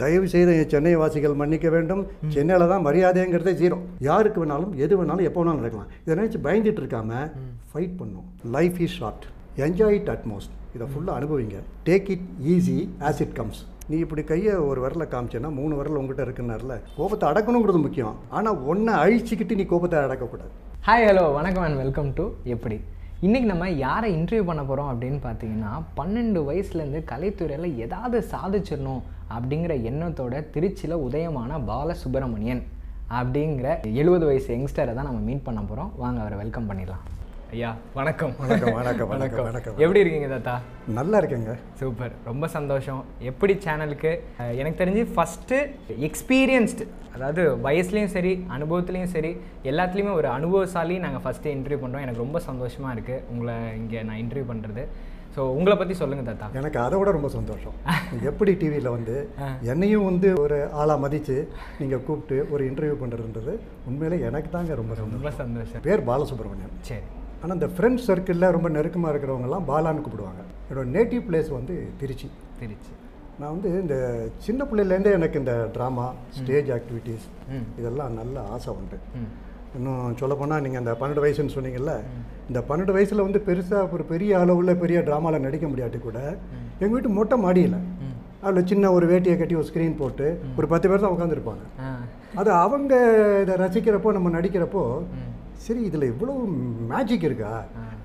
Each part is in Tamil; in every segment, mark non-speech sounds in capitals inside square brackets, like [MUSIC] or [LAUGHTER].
தயவு செய்து சென்னை வாசிகள் மன்னிக்க வேண்டும். சென்னையில் தான் மரியாதைங்கிறதே ஜீரோ யாருக்கு வேணாலும் எது வேணாலும் எப்போ வேணாலும் நடக்கலாம். இதை நினச்சி பயந்துட்டு இருக்காம ஃபைட் பண்ணும். Life is short enjoy it utmost இதை ஃபுல்லாக அனுபவிங்க. Take it easy as it comes நீ இப்படி கையை ஒரு விரல காமிச்சேன்னா மூணு விரல் உங்ககிட்ட இருக்குன்னார்ல கோபத்தை அடக்கணுங்கிறது முக்கியம். ஆனால் ஒன்றை அழிச்சிக்கிட்டு நீ கோபத்தை அடக்கக்கூடாது. ஹாய் ஹலோ வணக்கம் அண்ட் வெல்கம் டு எப்படி? இன்றைக்கி நம்ம யாரை இன்டர்வியூ பண்ண போகிறோம் அப்படின்னு பார்த்தீங்கன்னா பன்னெண்டு வயசுலேருந்து கலைத்துறையில் ஏதாவது சாதிச்சிடணும் அப்படிங்கிற எண்ணத்தோட திருச்சியில் உதயமான பாலசுப்ரமணியன் அப்படிங்கிற எழுபது வயசு யங்ஸ்டரை தான் நம்ம மீட் பண்ண போகிறோம் வாங்க அவரை வெல்கம் பண்ணிடலாம். ஐயா வணக்கம். வணக்கம் வணக்கம் வணக்கம் வணக்கம். எப்படி இருக்கீங்க தாத்தா? நல்லா இருக்கேங்க. சூப்பர். ரொம்ப சந்தோஷம். எப்படி சேனலுக்கு? எனக்கு தெரிஞ்சு ஃபஸ்ட்டு எக்ஸ்பீரியன்ஸ்டு அதாவது வயசுலேயும் சரி அனுபவத்துலேயும் சரி எல்லாத்துலேயுமே ஒரு அனுபவசாலி நாங்கள் ஃபஸ்ட்டு இன்டர்வியூ பண்ணுறோம் எனக்கு ரொம்ப சந்தோஷமாக இருக்குது உங்களை இங்கே நான் இன்டர்வியூ பண்ணுறது ஸோ உங்களை பற்றி சொல்லுங்கள் தாத்தா. எனக்கு அதை விட ரொம்ப சந்தோஷம். எப்படி டிவியில் வந்து என்னையும் வந்து ஒரு ஆளாக மதித்து நீங்கள் கூப்பிட்டு ஒரு இன்டர்வியூ பண்ணுறதுன்றது உண்மையிலே எனக்கு தாங்க ரொம்ப ரொம்ப சந்தோஷம். பேர் பாலசுப்ரமணியன் சரி. ஆனால் இந்த ஃப்ரெண்ட்ஸ் சர்க்கிளில் ரொம்ப நெருக்கமாக இருக்கிறவங்கலாம் பாலான்னு கூப்பிடுவாங்க. என்னோட நேட்டிவ் பிளேஸ் வந்து திருச்சி. திருச்சி. நான் வந்து இந்த சின்ன பிள்ளையிலேருந்தே எனக்கு இந்த ட்ராமா ஸ்டேஜ் ஆக்டிவிட்டீஸ். இதெல்லாம் நல்ல ஆசை உண்டு. இன்னும் சொல்லப்போனால் நீங்கள் அந்த பன்னெண்டு வயசுன்னு சொன்னீங்கல்ல இந்த பன்னெண்டு வயசில் வந்து பெருசாக ஒரு பெரிய அளவில் பெரிய ட்ராமாவில் நடிக்க முடியாட்டி கூட எங்கள் வீட்டு மொட்டை மாடியில் அதில் சின்ன ஒரு வேட்டியை கட்டி ஒரு ஸ்க்ரீன் போட்டு ஒரு பத்து பேர் தான் உட்காந்துருப்பாங்க அது அவங்க இதை ரசிக்கிறப்போ நம்ம நடிக்கிறப்போ சரி இதில் இவ்வளோ மேஜிக் இருக்கா?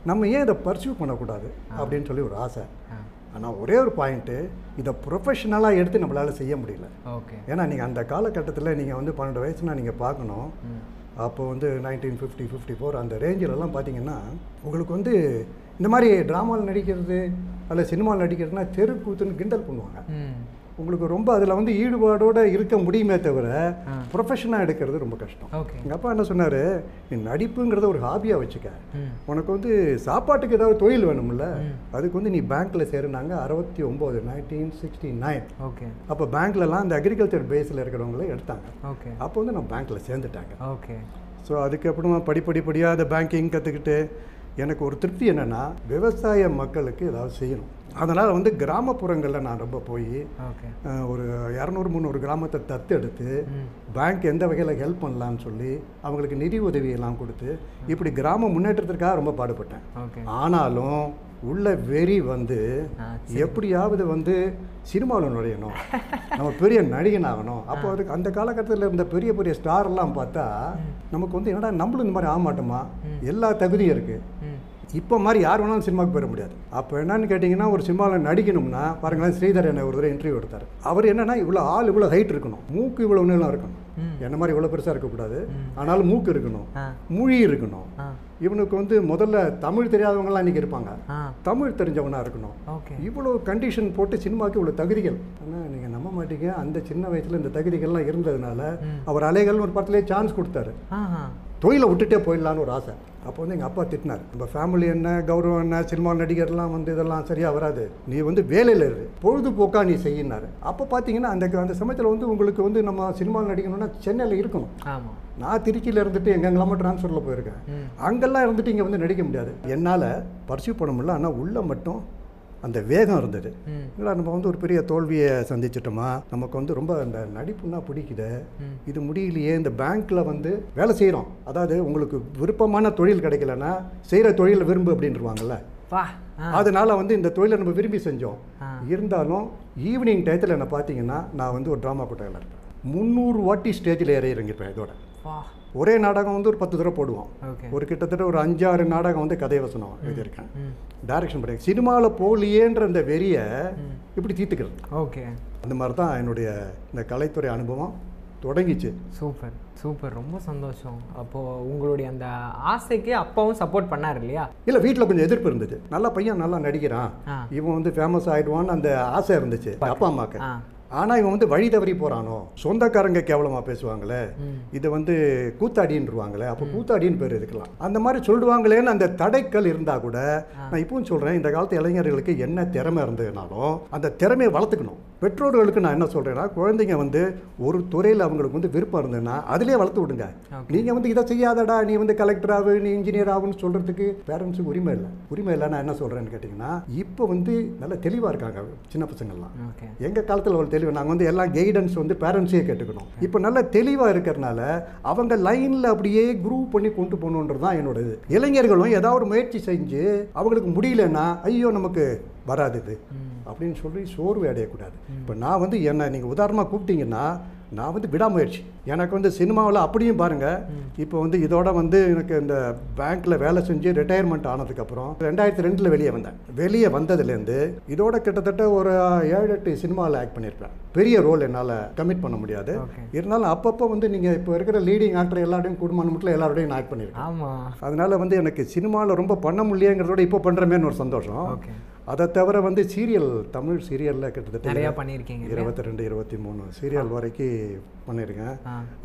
நம்ம ஏன் இதை பர்சியூ பண்ணக்கூடாது? அப்படின்னு சொல்லி ஒரு ஆசை. ஆனால் ஒரே ஒரு பாயிண்ட்டு இதை ப்ரொஃபஷனலாக எடுத்து நம்மளால் செய்ய முடியல. ஓகே. ஏன்னா நீங்கள் அந்த காலகட்டத்தில் நீங்கள் வந்து பன்னெண்டு வயசுனா நீங்கள் பார்க்கணும். அப்போ வந்து நைன்டீன் ஃபிஃப்டி ஃபிஃப்டி ஃபோர் அந்த ரேஞ்சிலலாம் பார்த்தீங்கன்னா உங்களுக்கு வந்து இந்த மாதிரி ட்ராமாவில் நடிக்கிறது அல்ல சினிமாவில் நடிக்கிறதுனா தெருக்கூத்துன்னு கிண்டல் பண்ணுவாங்க. உங்களுக்கு ரொம்ப அதில் வந்து ஈடுபாடோடு இருக்க முடியுமே தவிர. ப்ரொஃபஷனாக எடுக்கிறது ரொம்ப கஷ்டம். ஓகே. எங்கள் அப்பா என்ன சொன்னார்? நீ நடிப்புங்கிறத ஒரு ஹாபியாக வச்சுக்க. உனக்கு வந்து சாப்பாட்டுக்கு ஏதாவது தொழில் வேணும்ல அதுக்கு வந்து நீ பேங்க்கில் சேருனாங்க அறுபத்தி ஒம்பது நைன்டீன் சிக்ஸ்டி நைன் ஓகே. அப்போ பேங்க்லலாம் அந்த அக்ரிகல்ச்சர் பேஸில் இருக்கிறவங்கள எடுத்தாங்க. ஓகே. அப்போ வந்து நான் பேங்க்கில் சேர்ந்துட்டாங்க. ஓகே. ஸோ அதுக்கப்புறமா படிப்படிப்படியாக அந்த பேங்கிங் கற்றுக்கிட்டு எனக்கு ஒரு திருப்தி என்னென்னா விவசாய மக்களுக்கு ஏதாவது செய்யணும். அதனால் வந்து கிராமப்புறங்களில் நான் ரொம்ப போய் ஒரு இரநூறு முந்நூறு கிராமத்தை தத்தெடுத்து பேங்க் எந்த வகையில் ஹெல்ப் பண்ணலான்னு சொல்லி அவங்களுக்கு நிதி உதவியெல்லாம் கொடுத்து இப்படி கிராம முன்னேற்றத்திற்காக ரொம்ப பாடுபட்டேன். ஆனாலும் உள்ள வெறி வந்து எப்படியாவது வந்து சினிமாவில் நுழையணும். [LAUGHS] நம்ம பெரிய நடிகன் ஆகணும் அப்போ அதுக்கு அந்த காலகட்டத்தில் இருந்த பெரிய பெரிய ஸ்டார் எல்லாம் பார்த்தா நமக்கு வந்து என்னடா நம்மளும் இந்த மாதிரி ஆக மாட்டோமா? எல்லா தகுதியும் இருக்குது இப்போ மாதிரி யார் வேணாலும் சினிமாவுக்கு போயிட முடியாது. அப்போ என்னன்னு கேட்டிங்கன்னா ஒரு சினிமாவில் நடிக்கணும்னா பாருங்களேன் ஸ்ரீதர் என்ன ஒரு தடவை இன்டர்வியூ எடுத்தார் அவர் என்னன்னா இவ்வளோ ஆள் இவ்வளோ ஹைட் இருக்கணும். மூக்கு இவ்வளோ நீளம் இருக்கணும். என்ன மாதிரி இவ்வளோ பெருசாக இருக்கக்கூடாது? ஆனாலும் மூக்கு இருக்கணும். மொழி இருக்கணும். இவனுக்கு வந்து முதல்ல தமிழ் தெரியாதவங்கலாம் இன்றைக்கி இருப்பாங்க. தமிழ் தெரிஞ்சவனாக இருக்கணும். இவ்வளோ கண்டிஷன் போட்டு சினிமாவுக்கு இவ்வளோ தகுதிகள். ஆனால் நீங்கள் நம்ப மாட்டீங்க. அந்த சின்ன வயசில் இந்த தகுதிகள்லாம் இருந்ததுனால அவர் அலைகள்னு ஒரு படத்துலேயே சான்ஸ் கொடுத்தாரு. தொழிலை விட்டுட்டே போயிடலான்னு ஒரு ஆசை. அப்போ வந்து எங்கள் அப்பா திட்டினார். நம்ம ஃபேமிலி என்ன கௌரவம் என்ன சினிமா நடிகர்லாம் வந்து இதெல்லாம் சரியாக வராது. நீ வந்து வேலையில் இரு. பொழுதுபோக்காக நீ செய்யினாரு அப்போ பார்த்தீங்கன்னா அந்த அந்த சமயத்தில் வந்து உங்களுக்கு வந்து நம்ம சினிமாவில் நடிக்கணும்னா சென்னையில் இருக்கணும். ஆமாம் நான் திருச்சியில் இருந்துட்டு எங்கெங்கெல்லாமோ ட்ரான்ஸ்ஃபரில் போயிருக்கேன். அங்கெல்லாம் இருந்துட்டு இங்கே வந்து நடிக்க முடியாது. என்னால் பர்சியூ பண்ண முடியல ஆனால் உள்ளே மட்டும் அந்த வேகம் இருந்தது. இல்லை நம்ம வந்து ஒரு பெரிய தோல்வியை சந்திச்சிட்டோமா? நமக்கு வந்து ரொம்ப அந்த நடிப்புன்னா பிடிக்குது. இது முடியலையே இந்த பேங்க்கில் வந்து வேலை செய்கிறோம் அதாவது உங்களுக்கு விருப்பமான தொழில் கிடைக்கலன்னா செய்கிற தொழிலை விரும்பு அப்படின்றவாங்கல்ல அதனால வந்து இந்த தொழிலை நம்ம விரும்பி செஞ்சோம். இருந்தாலும் ஈவினிங் டயத்தில் என்ன பார்த்தீங்கன்னா நான் வந்து ஒரு ட்ராமா கொட்டையில் இருப்பேன் முந்நூறு வாட்டி ஸ்டேஜில் ஏறி இறங்கியிருப்பேன் இதோட. ஒரே நாடகம் வந்து ஒரு பத்து தடவை போடுவோம். ஒரு கிட்டத்தட்ட ஒரு அஞ்சாறு நாடகம் வந்து கதை வசனம் எழுதியிருக்கேன். டைரக்ஷன் பண்ணி சினிமாவில் போகலையேன்ற அந்த வெறியை. இப்படி தீர்த்துக்கிறது. ஓகே. அந்த மாதிரி தான் என்னுடைய இந்த கலைத்துறை அனுபவம் தொடங்கிச்சு. சூப்பர். சூப்பர். ரொம்ப சந்தோஷம். அப்போது உங்களுடைய அந்த ஆசைக்கு அப்பாவும் சப்போர்ட் பண்ணார் இல்லையா? இல்லை வீட்டில் கொஞ்சம் எதிர்ப்பு இருந்தது. நல்ல பையன் நல்லா நடிக்கிறான். இவன் வந்து ஃபேமஸ் ஆகிடுவான்னு அந்த ஆசை இருந்துச்சு. அப்பா அம்மாவுக்கு ஆனால் இவன் வந்து வழி தவறி போகிறானோ சொந்தக்காரங்க கேவலமாக பேசுவாங்களே? இது வந்து கூத்தாடின்றுவாங்களே அப்போ கூத்தாடின்னு பேர் இருக்கலாம் அந்த மாதிரி சொல்லுவாங்களேன்னு அந்த தடைக்கல் இருந்தால் கூட நான் இப்பவும் சொல்கிறேன் இந்த காலத்து இளைஞர்களுக்கு என்ன திறமை இருந்ததுனாலும் அந்த திறமையை வளர்த்துக்கணும். பெற்றோர்களுக்கு நான் என்ன சொல்கிறேன்னா குழந்தைங்க வந்து ஒரு துறையில் அவங்களுக்கு வந்து விருப்பம் இருந்ததுன்னா அதிலே வளர்த்து விடுங்க. நீங்கள் வந்து இதை செய்யாதடா நீ வந்து கலெக்டர் ஆகு நீ இன்ஜினியர் ஆகுன்னு சொல்கிறதுக்கு பேரண்ட்ஸுக்கு உரிமை இல்லை. உரிமை இல்லை நான் என்ன சொல்கிறேன்னு கேட்டிங்கன்னா இப்போ வந்து நல்ல தெளிவாக இருக்காங்க சின்ன பசங்கள்லாம். எங்கள் காலத்தில் ஒரு தெளிவு நாங்கள் வந்து எல்லாம் கைடன்ஸ் வந்து பேரண்ட்ஸே கேட்டுக்கணும். இப்போ நல்ல தெளிவாக இருக்கிறனால அவங்க லைனில் அப்படியே குரூப் பண்ணி கொண்டு போகணுன்றது தான் என்னோட இது இளைஞர்களும் ஏதாவது ஒரு முயற்சி செஞ்சு அவங்களுக்கு முடியலன்னா ஐயோ நமக்கு வராது இது. அப்படின்னு சொல்லி சோர்வு அடையக்கூடாது. இப்போ நான் வந்து என்ன நீங்கள் உதாரணமாக கூப்பிட்டீங்கன்னா நான் வந்து விடாமுயற்சி. எனக்கு வந்து சினிமாவில் அப்படியும் பாருங்கள் இப்போ வந்து இதோட வந்து எனக்கு இந்த பேங்க்கில் வேலை செஞ்சு ரிட்டையர்மெண்ட் ஆனதுக்கப்புறம் ரெண்டாயிரத்தி ரெண்டில் வெளியே வந்தேன். வெளியே வந்ததுலேருந்து இதோட கிட்டத்தட்ட ஒரு ஏழு எட்டு சினிமாவில் ஆக்ட் பண்ணியிருப்பேன். பெரிய ரோல் என்னால் கமிட் பண்ண முடியாது. இருந்தாலும் அப்பப்போ வந்து நீங்கள் இப்போ இருக்கிற லீடிங் ஆக்டர் எல்லாரோடையும் குடும்பம் மட்டும் எல்லாரோடையும் நான் ஆக்ட் பண்ணியிருக்கேன் அதனால வந்து எனக்கு சினிமாவில் ரொம்ப பண்ண முடியங்கிறதோட இப்போ பண்ணுறமேன்னு ஒரு சந்தோஷம். அதை தவிர வந்து சீரியல் தமிழ் சீரியலில் கிட்டத்தட்ட நிறையா பண்ணியிருக்கீங்க? இருபத்தி ரெண்டு இருபத்தி மூணு சீரியல் வரைக்கும் பண்ணியிருக்கேன்.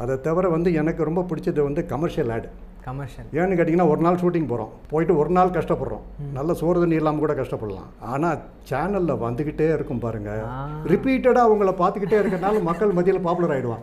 அதை தவிர வந்து எனக்கு ரொம்ப பிடிச்சது வந்து கமர்ஷியல் ஆட் கமர்ஷியல் ஏன்னு கேட்டிங்கன்னா ஒரு நாள் ஷூட்டிங் போகிறோம் போயிட்டு ஒரு நாள் கஷ்டப்படுறோம். நல்ல சோறு தண்ணி இல்லாமல் கூட கஷ்டப்படலாம். ஆனால் சேனலில் வந்துக்கிட்டே இருக்கும் பாருங்க. ரிப்பீட்டடாக அவங்கள பார்த்துக்கிட்டே இருக்கனால [LAUGHS] மக்கள் மத்தியில் பாப்புலர் ஆகிடுவான்.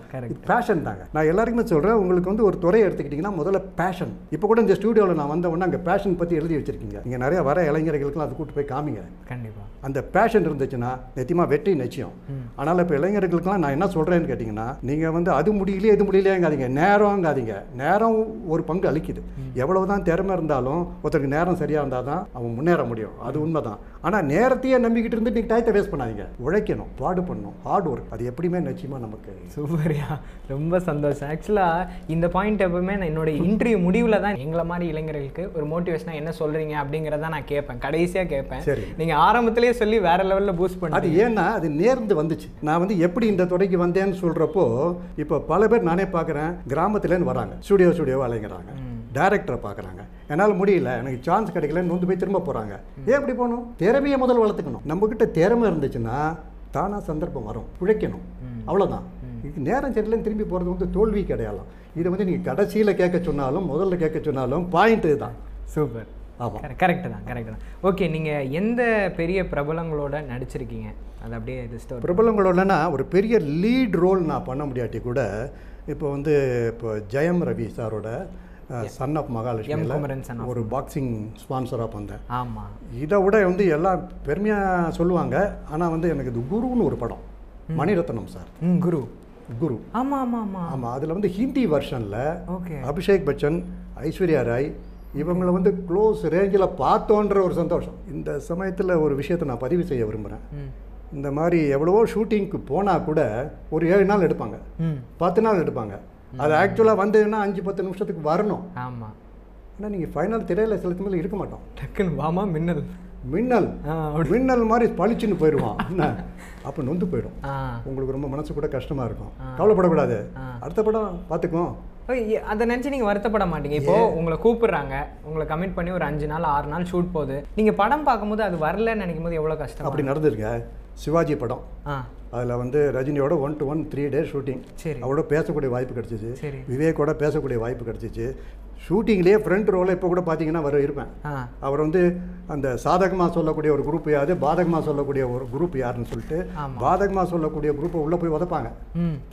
பேஷன் தாங்க. நான் எல்லாருக்குமே சொல்கிறேன் உங்களுக்கு வந்து ஒரு துறையை எடுத்துக்கிட்டிங்கன்னா முதல்ல பேஷன் இப்போ கூட இந்த ஸ்டூடியோவில் நான் வந்த உடனே அங்கே பேஷன் பற்றி எழுதி வச்சிருக்கீங்க. இங்கே நிறைய வர இளைஞர்களுக்கெல்லாம் அது கூட்டு போய் காமிங்க. கண்டிப்பாக அந்த பேஷன் இருந்துச்சுன்னா நிச்சயமாக வெற்றி நிச்சயம். ஆனால் இப்போ இளைஞர்களுக்கெல்லாம் நான் என்ன சொல்கிறேன்னு கேட்டிங்கன்னா நீங்கள் வந்து அது முடியலையே இது முடியலையேங்காதீங்க. நேரங்காதீங்க நேரம் ஒரு பங்கு அழிக்குது. எவ்வளவு தான் திறமை இருந்தாலும் ஒருத்தருக்கு நேரம் சரியாக இருந்தால் தான் அவன் முன்னேற முடியும். அது உண்மைதான். ஆனால் நேரத்தையே நம்பிக்கிட்டு இருந்து நீங்கள் டயத்தை வேஸ்ட் பண்ணாதீங்க. உழைக்கணும் பாடு பண்ணணும் ஹார்ட் ஒர்க் அது எப்படியுமே நிச்சயமாக நமக்கு சூப்பர்யா. ரொம்ப சந்தோஷம். ஆக்சுவலாக இந்த பாயிண்ட் எப்பவுமே நான் என்னோட இன்டர்வியூ முடிவில் தான் எங்களை மாதிரி இளைஞர்களுக்கு ஒரு மோட்டிவேஷனாக என்ன சொல்கிறீங்க அப்படிங்கிறத நான் கேட்பேன். கடைசியாக கேட்பேன். சரி. நீங்கள் ஆரம்பத்திலேயே சொல்லி வேற லெவலில் பூஸ்ட் அது பண்ணி ஏன்னா அது நேர்ந்து வந்துச்சு. நான் வந்து எப்படி இந்த துறைக்கு வந்தேன்னு சொல்கிறப்போ இப்போ பல பேர் நானே பார்க்குறேன் கிராமத்துலேருந்து வராங்க. ஸ்டுடியோ ஸ்டுடியோ அலைங்கிறாங்க டேரக்டரை பார்க்குறாங்க. என்னால் முடியல எனக்கு சான்ஸ் கிடைக்கலன்னு நொந்து போய் திரும்ப போகிறாங்க ஏன் எப்படி போகணும்? திறமையை முதல் வளர்த்துக்கணும். நம்மக்கிட்ட திறமை இருந்துச்சுன்னா தானாக சந்தர்ப்பம் வரும். உழைக்கணும். அவ்வளோதான் இது நேரம் சரியில்லைன்னு திரும்பி போகிறது வந்து தோல்வி கிடையாலாம் இதை வந்து நீங்கள் கடைசியில் கேட்க சொன்னாலும் முதல்ல கேட்க சொன்னாலும் பாயிண்ட் இதுதான் சூப்பர் ஆமாம் கரெக்ட் தான் கரெக்ட் தான். ஓகே நீங்கள் எந்த பெரிய பிரபலங்களோட நடிச்சிருக்கீங்க? அது அப்படியே லிஸ்ட் பிரபலங்களோடனா ஒரு பெரிய லீட் ரோல் நான் பண்ண முடியாட்டி கூட இப்போ வந்து இப்போ ஜெயம் ரவி சாரோட சன் ஆஃப் மகாலட்சுமியில் ஒரு பாக்ஸிங் ஸ்பான்சராக வந்தேன் ஆமாம் இதை விட வந்து எல்லாம் பெருமையாக சொல்லுவாங்க. ஆனால் வந்து எனக்கு இது குருன்னு ஒரு படம். மணிரத்னம் சார். குரு. குரு. ஆமாம் ஆமாம் ஆமாம் ஆமாம் அதில் வந்து ஹிந்தி வெர்ஷனில் ஓகே. அபிஷேக் பச்சன் ஐஸ்வர்யா ராய் இவங்களை வந்து க்ளோஸ் ரேஞ்சில் பார்த்தோன்ற ஒரு சந்தோஷம். இந்த சமயத்தில் ஒரு விஷயத்தை நான் பதிவு செய்ய விரும்புகிறேன் இந்த மாதிரி எவ்வளவோ ஷூட்டிங்க்கு போனால் கூட ஒரு ஏழு நாள் எடுப்பாங்க. பத்து நாள் எடுப்பாங்க. அது ஆக்சுவலாக வந்ததுன்னா அஞ்சு பத்து நிமிஷத்துக்கு வரணும். ஆமாம் ஆனால் நீங்கள் ஃபைனல் திரையில் சில மேலே இருக்க மாட்டோம். டக்குன்னு வாமா மின்னல். மின்னல். மின்னல் மாதிரி பளிச்சுன்னு போயிடுவான் [LAUGHS] அப்போ நொந்து போயிடும். உங்களுக்கு ரொம்ப மனசு கூட கஷ்டமாக இருக்கும். கவலைப்படக்கூடாது. அடுத்த படம் பார்த்துக்குவோம். அதை நினச்சி நீங்கள் வருத்தப்பட மாட்டீங்க. இப்போ உங்களை கூப்பிடுறாங்க. உங்களை கமிட் பண்ணி ஒரு அஞ்சு நாள் ஆறு நாள் ஷூட் போகுது. நீங்கள் படம் பார்க்கும்போது அது வரலன்னு நினைக்கும் போது எவ்வளோ கஷ்டம் அப்படி நடந்திருக்க? சிவாஜி படம். அதில் வந்து ரஜினியோட one to one three days shooting அவரோட பேசக்கூடிய வாய்ப்பு கிடச்சிச்சு. விவேக்கோட பேசக்கூடிய வாய்ப்பு கிடச்சிச்சு. ஷூட்டிங்லேயே ஃப்ரண்ட் ரோல இப்போ கூட பார்த்தீங்கன்னா வர இருப்பேன். அவர் வந்து அந்த சாதகமாக சொல்லக்கூடிய ஒரு குரூப் யாரு? பாதகமாக சொல்லக்கூடிய ஒரு குரூப் யாருன்னு சொல்லிட்டு. பாதகமாக சொல்லக்கூடிய குரூப்பை உள்ளே போய் உதப்பாங்க.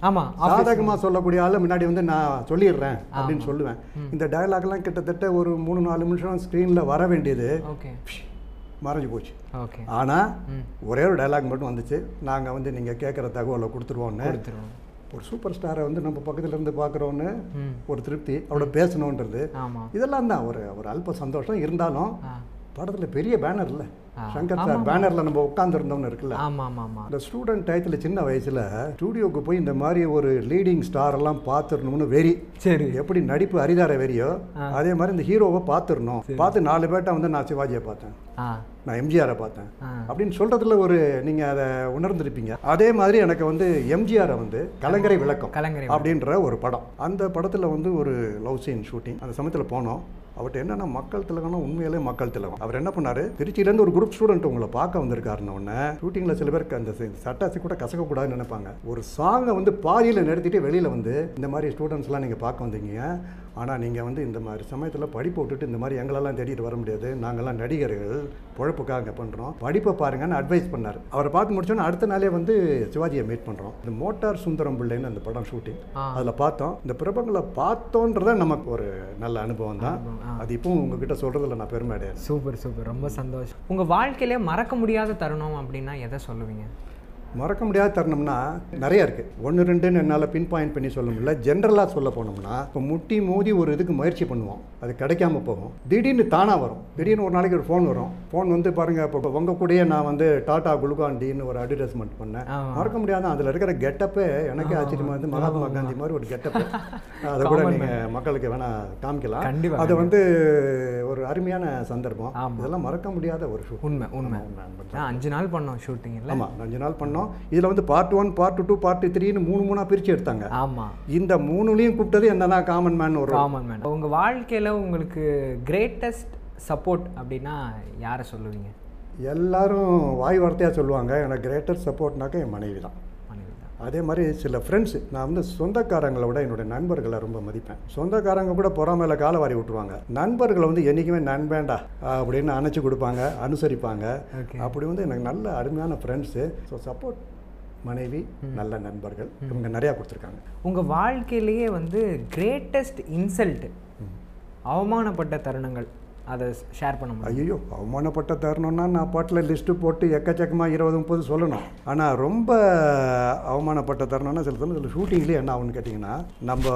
ஆமாம் சாதகமாக சொல்லக்கூடிய ஆளு முன்னாடி வந்து நான் சொல்லிடுறேன் அப்படின்னு சொல்லுவேன். இந்த டயலாக்லாம் கிட்டத்தட்ட ஒரு மூணு நாலு நிமிஷம் ஸ்க்ரீனில் வர வேண்டியது. மறைஞ்சு போச்சு. ஓகே. ஆனால் ஒரே ஒரு டயலாக் மட்டும் வந்துச்சு. நாங்கள் வந்து நீங்கள் கேட்குற தகவலை கொடுத்துருவோன்னு ஒரு சூப்பர் ஸ்டாரை வந்து நம்ம பக்கத்துல இருந்து பார்க்குறோன்னு ஒரு திருப்தி அவரோட பேசணுன்றது. இதெல்லாம் தான். ஒரு ஒரு அல்ப சந்தோஷம். இருந்தாலும் படத்தில் பெரிய பேனர் இல்லை. சங்கர் சார் பேனரில் நம்ம உட்காந்துருந்தோம்னு இருக்குல்ல. ஆமாம் ஆமாம் ஆமாம் அந்த ஸ்டூடெண்ட் டயத்தில் சின்ன வயசில் ஸ்டூடியோக்கு போய் இந்த மாதிரி ஒரு லீடிங் ஸ்டார் எல்லாம் பார்த்துடணும்னு வெறி. சரி. எப்படி நடிப்பு அரிதார வெறியோ அதே மாதிரி இந்த ஹீரோவை பார்த்துடணும். பார்த்து நாலு பேர்ட்ட வந்து நான் சிவாஜியை பார்த்தேன். நான் எம்ஜிஆரை பார்த்தேன். அப்படின்னு சொல்கிறதுல ஒரு நீங்கள் அதை உணர்ந்திருப்பீங்க. அதே மாதிரி எனக்கு வந்து எம்ஜிஆரை வந்து கலங்கரை விளக்கம் கலங்கரை அப்படின்ற ஒரு படம். அந்த படத்தில் வந்து ஒரு லவ் சீன் ஷூட்டிங் அந்த சமயத்தில் போனோம். அவர்கிட்ட என்னன்னா மக்கள் திலகம்னா உண்மையிலே மக்கள் திலகம். அவர் என்ன பண்ணாரு? திருச்சியிலேருந்து ஒரு குரூப் ஸ்டூடெண்ட் உங்களை பார்க்க வந்திருக்காருன்னு ஒன்று ஷூட்டிங்கில் சில பேருக்கு அந்த சட்டாசி கூட கசக்கக்கூடாதுன்னு நினைப்பாங்க. ஒரு சாங்கை வந்து பாதியில் நிறுத்திட்டு வெளியில் வந்து இந்த மாதிரி ஸ்டூடெண்ட்ஸ்லாம் நீங்கள் பார்க்க வந்தீங்க. ஆனால் நீங்கள் வந்து இந்த மாதிரி சமயத்தில் படிப்பை விட்டுட்டு இந்த மாதிரி எங்களெல்லாம் தேடிட்டு வர முடியாது. நாங்கள்லாம் நடிகர்கள் பொழப்புக்காக பண்ணுறோம் படிப்பை பாருங்கன்னு அட்வைஸ் பண்ணார். அவரை பார்த்து முடிச்சோன்னா அடுத்த நாளே வந்து சிவாஜியை மீட் பண்ணுறோம் இந்த மோட்டார் சுந்தரம் பிள்ளைன்னு அந்த படம் ஷூட்டிங். அதில் பார்த்தோம். இந்த பிரபங்களை பார்த்தோன்றத நமக்கு ஒரு நல்ல அனுபவம் தான். அது இப்பவும் உங்ககிட்ட சொல்கிறதுல நான் பெருமை அடையாது சூப்பர் சூப்பர். ரொம்ப சந்தோஷம். உங்கள் வாழ்க்கையிலே மறக்க முடியாத தருணம் அப்படின்னா எதை சொல்லுவீங்க? மறக்க முடியாத தருணம்னா நிறைய இருக்குது ஒன்று ரெண்டுன்னு என்னால் பின் பாயிண்ட் பண்ணி சொல்ல முடியல. ஜென்ரலாக சொல்ல போனோம்னா இப்போ முட்டி மோதி ஒரு இதுக்கு முயற்சி பண்ணுவோம். அது கிடைக்காம போகும். திடீர்னு தானாக வரும். திடீர்னு ஒரு நாளைக்கு ஒரு ஃபோன் வரும். ஃபோன் வந்து பாருங்கள் இப்போ உங்கள் கூடயே நான் வந்து டாடா குளுகாண்டின்னு ஒரு அட்வர்டைஸ்மெண்ட் பண்ணேன். மறக்க முடியாத. அதில் இருக்கிற கெட்டப்பே எனக்கே ஆச்சரியமா வந்து மகாத்மா காந்தி மாதிரி ஒரு கெட்டப்பு அதை கூட நீங்கள் மக்களுக்கு வேணால் காமிக்கலாம். அது வந்து ஒரு அருமையான சந்தர்ப்பம். இதெல்லாம் மறக்க முடியாத ஒரு உண்மை உண்மை. அஞ்சு நாள் பண்ணோம் ஷூட்டிங் ஆமாம் அஞ்சு நாள் பண்ணோம். இதில் வந்து part one part two part த்ரீன்னு மூணு மூணாக பிரித்து எடுத்தாங்க. ஆமாம் இந்த மூணுலையும் கூப்பிட்டது என்னன்னா காமன் மேன் ஒரு காமன் மேன் உங்கள் வாழ்க்கையில் உங்களுக்கு கிரேட்டஸ்ட் சப்போர்ட் அப்படின்னா யாரை சொல்லுவீங்க? எல்லாரும் வாய் வார்த்தையாக சொல்லுவாங்க. எனக்கு கிரேட்டர் சப்போர்ட்னாக்க என் மனைவி தான் அதே மாதிரி சில ஃப்ரெண்ட்ஸு நான் வந்து சொந்தக்காரங்களை விட என்னுடைய நண்பர்களை ரொம்ப மதிப்பேன். சொந்தக்காரங்க கூட பொறாமையில காலை வாரி விட்டுருவாங்க. நண்பர்களை வந்து என்றைக்குமே நண்பேண்டா அப்படின்னு அணைச்சி கொடுப்பாங்க அனுசரிப்பாங்க. அப்படி வந்து எனக்கு நல்ல அருமையான ஃப்ரெண்ட்ஸு ஸோ சப்போர்ட் மனைவி நல்ல நண்பர்கள் இவங்க நிறையா கொடுத்துருக்காங்க. உங்கள் வாழ்க்கையிலேயே வந்து கிரேட்டஸ்ட் இன்சல்ட் அவமானப்பட்ட தருணங்கள். அதை ஷேர் பண்ண முடியும். ஐயோ அவமானப்பட்ட தருணம்னா நான் பாட்டில் லிஸ்ட்டு போட்டு எக்கச்சக்கமாக இருபது முப்பது சொல்லணும். ஆனால் ரொம்ப அவமானப்பட்ட தருணம்னா சில சமயம் சில ஷூட்டிங்லேயே என்ன ஆகும்னு கேட்டிங்கன்னா நம்ம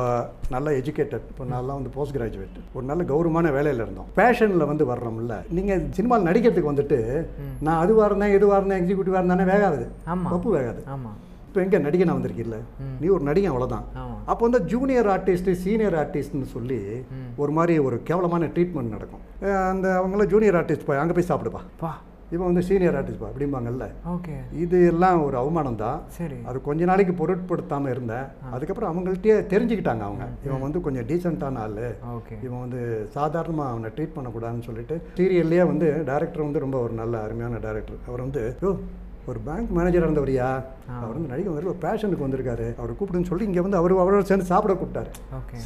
நல்ல எஜுகேட்டட் இப்போ நான்லாம் வந்து போஸ்ட் கிராஜுவேட் ஒரு நல்ல கௌரவமான வேலையில் இருந்தோம். பேஷனில் வந்து வர்றோம்ல. நீங்கள் சினிமாவில் நடிக்கிறதுக்கு வந்துட்டு நான் அதுவாக இருந்தேன் எதுவாக இருந்தேன் எக்ஸிக்யூட்டிவாக இருந்தானே வேகாது. ஆமா. தப்பு வேகாது. ஆமாம் இப்போ எங்கே நடிகனா வந்திருக்கில்ல நீ ஒரு நடிகன் அவ்வளோதான் அப்போ வந்து ஜூனியர் ஆர்டிஸ்ட் சீனியர் ஆர்டிஸ்ட்னு சொல்லி ஒரு மாதிரி ஒரு கேவலமான ட்ரீட்மெண்ட் நடக்கும். அந்த அவங்களாம் ஜூனியர் ஆர்டிஸ்ட் போய் அங்கே போய் சாப்பிடுப்பா. பா. இவன் வந்து சீனியர் ஆர்டிஸ்ட் பா அப்படிம்பாங்கல்ல? ஓகே. இது எல்லாம் ஒரு அவமானம் தான். சரி. அது கொஞ்ச நாளைக்கு பொருட்படுத்தாமல் இருந்தேன் அதுக்கப்புறம் அவங்கள்ட்டயே தெரிஞ்சுக்கிட்டாங்க அவங்க. இவன் வந்து கொஞ்சம் டீசெண்டான ஆள். ஓகே. இவன் வந்து சாதாரணமாக அவனை ட்ரீட் பண்ணக்கூடாதுன்னு சொல்லிட்டு சீரியல்லையே வந்து டேரக்டர் வந்து ரொம்ப ஒரு நல்ல அருமையான டேரக்டர் அவர் வந்து ஒரு பேங்க் மேனேஜர் இருந்தவரியா? அவர் வந்து நடிகை வந்து ஒரு பேஷனுக்கு வந்திருக்காரு. அவரை கூப்பிடுன்னு சொல்லி இங்கே வந்து அவர் அவரோட சேர்ந்து சாப்பிட கூப்பிட்டாரு.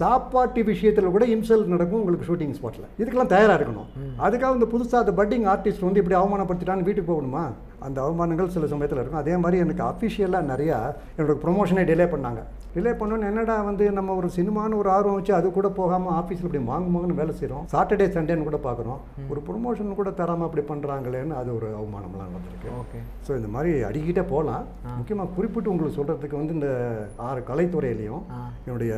சாப்பாட்டு விஷயத்தில் கூட இன்சல்ட் நடக்கும் உங்களுக்கு ஷூட்டிங் ஸ்பாட்டில் இதுக்கெல்லாம் தயாராக இருக்கணும். அதுக்காக இந்த புதுசாக அந்த பட்டிங் ஆர்டிஸ்ட் வந்து இப்படி அவமானப்படுத்திட்டான்னு வீட்டுக்கு போகணுமா? அந்த அவமானங்கள் சில சமயத்தில் இருக்கும். அதே மாதிரி எனக்கு அஃபிஷியலாக நிறையா என்னோட ப்ரொமோஷனை டிலே பண்ணாங்க. டிலே பண்ணோன்னு என்னடா வந்து நம்ம ஒரு சினிமான்னு ஒரு ஆர்வம் வச்சு அது கூட போகாமல் ஆஃபீஸில் இப்படி மாங்கு மாங்குன்னு வேலை செய்கிறோம் சாட்டர்டே சண்டேன்னு கூட பார்க்குறோம். ஒரு ப்ரொமோஷன் கூட தராமல் அப்படி பண்ணுறாங்களேன்னு அது ஒரு அவமானம்லாம் நடந்திருக்கு ஓகே. ஸோ இந்த மாதிரி அடிக்கிட்டே போகலாம். முக்கியமாக குறிப்பிட்டு உங்களுக்கு சொல்கிறதுக்கு வந்து இந்த ஆறு கலைத்துறையிலையும் என்னுடைய